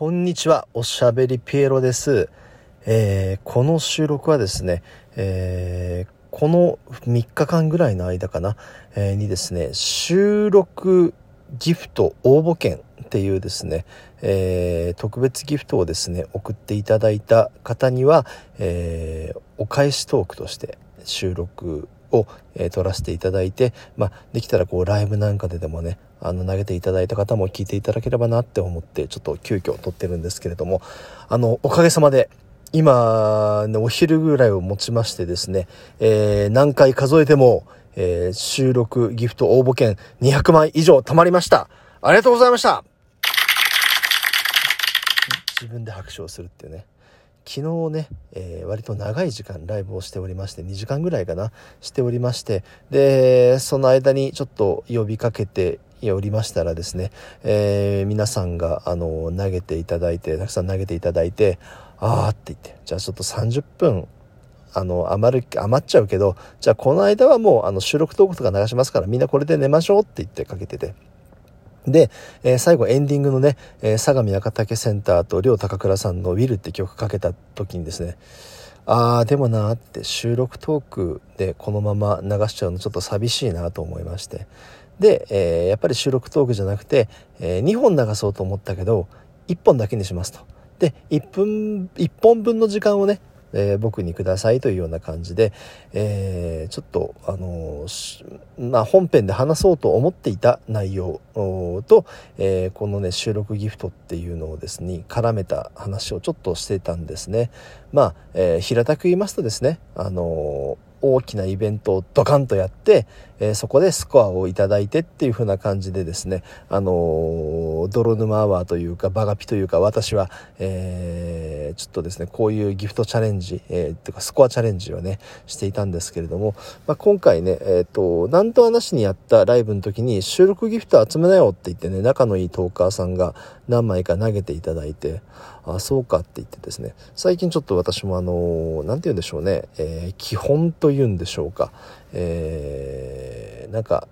こんにちは、おしゃべりピエロです。えー、この収録はですね、えー、この3日間ぐらいの間かな、えー、にですね、収録ギフト応募券っていうですね、え、特別ギフトをですね、送っていただいた方には、え、お返しトークとして収録を、えー、撮らせていただいて、まあ、できたらこうライブなんかででもね、あの投げていただいた方も聞いていただければなって思ってちょっと急遽撮ってるんですけれどもあのおかげさまで今、ね、お昼ぐらいをもちましてですね、えー、何回数えても、えー、収録ギフト応募券200枚以上貯まりました。ありがとうございました。自分で拍手をするっていうね。昨日ね、えー、割と長い時間ライブをしておりまして2時間ぐらいかなしておりましてでその間にちょっと呼びかけておりましたらですね、えー、皆さんがあの投げていただいてたくさん投げていただいてああって言ってじゃあちょっと30分あの余る余っちゃうけどじゃあこの間はもうあの収録トークとか流しますからみんなこれで寝ましょうって言ってかけてて。で、えー、最後エンディングのね、えー、相模中竹センターと両高倉さんの「ウィル」って曲かけた時にですねあーでもなって収録トークでこのまま流しちゃうのちょっと寂しいなと思いましてで、えー、やっぱり収録トークじゃなくて、え、2本流そうと思ったけど1本だけにしますと。で1分1本分の時間をねえー、僕にくださいというような感じで、えー、ちょっと、あの、まあ、本編で話そうと思っていた内容と、えー、このね収録ギフトっていうのをですね絡めた話をちょっとしてたんですね。まあ、え平たく言いますとですね、あの大きなイベントをドカンとやって、えー、そこでスコアをいただいてっていう風な感じでですね、あのー、泥沼アワーというか、バガピというか、私は、えー、ちょっとですね、こういうギフトチャレンジ、えー、とかスコアチャレンジをね、していたんですけれども、まあ、今回ね、えっ、と、なんとはなしにやったライブの時に収録ギフト集めなよって言ってね、仲のいいトーカーさんが何枚か投げていただいて、あ、そうかって言ってですね、最近ちょっと私もあの、なんて言うんでしょうね、え、基本とというんでしょうか、えー、なんか、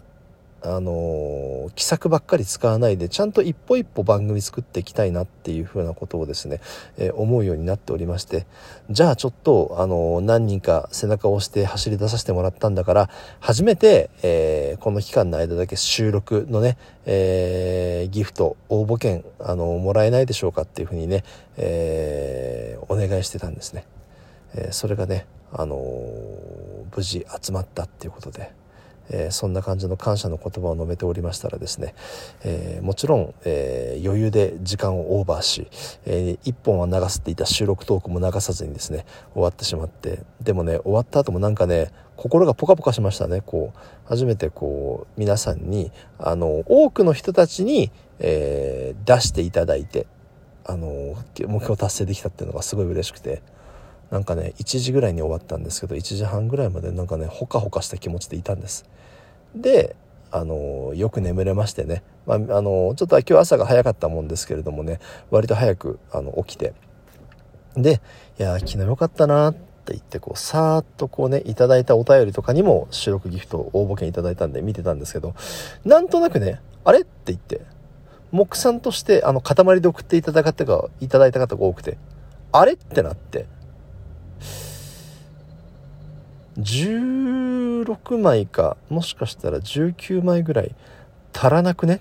あの気さくばっかり使わないでちゃんと一歩一歩番組作っていきたいなっていうふうなことをですね、えー、思うようになっておりましてじゃあちょっと、あの何人か背中を押して走り出させてもらったんだから初めて、えー、この期間の間だけ収録のね、えー、ギフト応募券、あのもらえないでしょうかっていうふうにね、えお願いしてたんですね。えそれがね、あの無事集まったっていうことで。えー、そんな感じの感謝の言葉を述べておりましたらですね、えー、もちろん、えー、余裕で時間をオーバーし、え1本は流すっていた収録トークも流さずにですね終わってしまってでもね終わった後もなんかね心がポカポカしましたねこう初めてこう皆さんにあの多くの人たちに、え出していただいてあの目標達成できたっていうのがすごい嬉しくて。なんかね1時ぐらいに終わったんですけど1時半ぐらいまでなんかねほかほかした気持ちでいたんです。であのよく眠れましてね、まあ、あのちょっと今日朝が早かったもんですけれどもね割と早くあの起きて。でいや昨日よかったなって言ってこうさーっとこうねいただいたお便りとかにも収録ギフト応募券いただいたんで見てたんですけどなんとなくねあれって言って木さんとしてあの塊で送っていただいた方がいただいた方が多くてあれってなって16枚かもしかしたら19枚ぐらい足らなくね？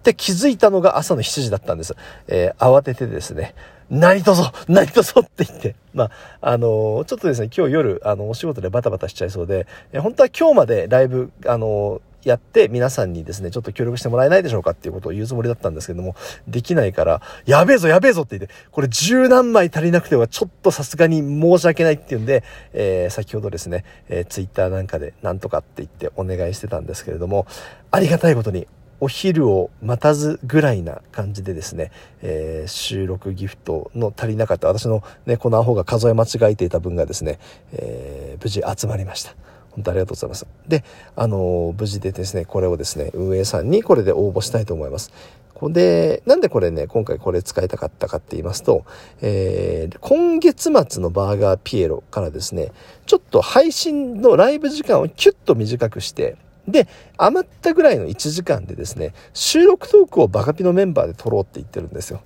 って気づいたのが朝の7時だったんです。えー、慌ててですね、何とぞ何とぞって言って。まあ、あのー、ちょっとですね、今日夜、あの、お仕事でバタバタしちゃいそうで、えー、本当は今日までライブ、あのーやって皆さんにですね、ちょっと協力してもらえないでしょうかっていうことを言うつもりだったんですけども、できないから、やべえぞやべえぞって言って、これ十何枚足りなくてはちょっとさすがに申し訳ないっていうんで、えー、先ほどですね、えー、ツイッターなんかでなんとかって言ってお願いしてたんですけれども、ありがたいことに、お昼を待たずぐらいな感じでですね、えー、収録ギフトの足りなかった私のね、このアホが数え間違えていた分がですね、えー、無事集まりました。本当ありがとうございます。で、あの、無事でですね、これをですね、運営さんにこれで応募したいと思います。で、なんでこれね、今回これ使いたかったかって言いますと、えー、今月末のバーガーピエロからですね、ちょっと配信のライブ時間をキュッと短くして、で、余ったぐらいの1時間でですね、収録トークをバカピのメンバーで撮ろうって言ってるんですよ。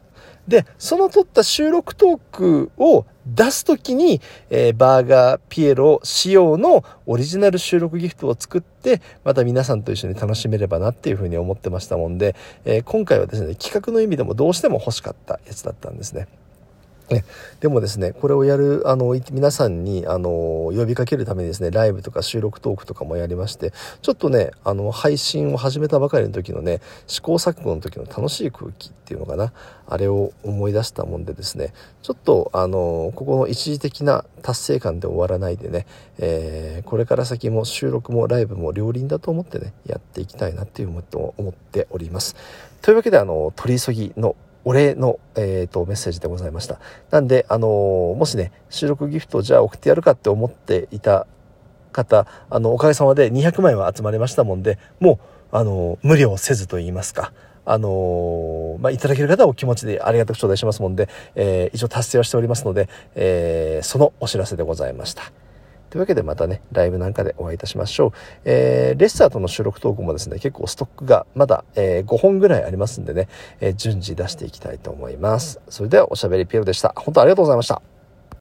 で、その撮った収録トークを出すときに、えー、バーガーピエロ仕様のオリジナル収録ギフトを作って、また皆さんと一緒に楽しめればなっていうふうに思ってましたもんで、えー、今回はですね、企画の意味でもどうしても欲しかったやつだったんですね。ね、でもですねこれをやるあの皆さんにあの呼びかけるためにですねライブとか収録トークとかもやりましてちょっとねあの配信を始めたばかりの時のね試行錯誤の時の楽しい空気っていうのかなあれを思い出したもんでですねちょっとあのここの一時的な達成感で終わらないでね、えー、これから先も収録もライブも両輪だと思ってねやっていきたいなっていう思っております。というわけであの取り急ぎのお礼の、えーと、メッセージでございました。なんで、あのー、もしね、収録ギフトじゃあ送ってやるかって思っていた方、あの、おかげさまで200枚は集まりましたもんで、もう、あのー、無理をせずと言いますか、あのー、まあ、いただける方はお気持ちでありがたく頂戴しますもんで、えー、一応達成はしておりますので、えー、そのお知らせでございました。というわけでまたね、ライブなんかでお会いいたしましょう。えー、レッサーとの収録投稿もですね、結構ストックがまだ、えー、5本ぐらいありますんでね、えー、順次出していきたいと思います。それではおしゃべりピエロでした。本当ありがとうございました。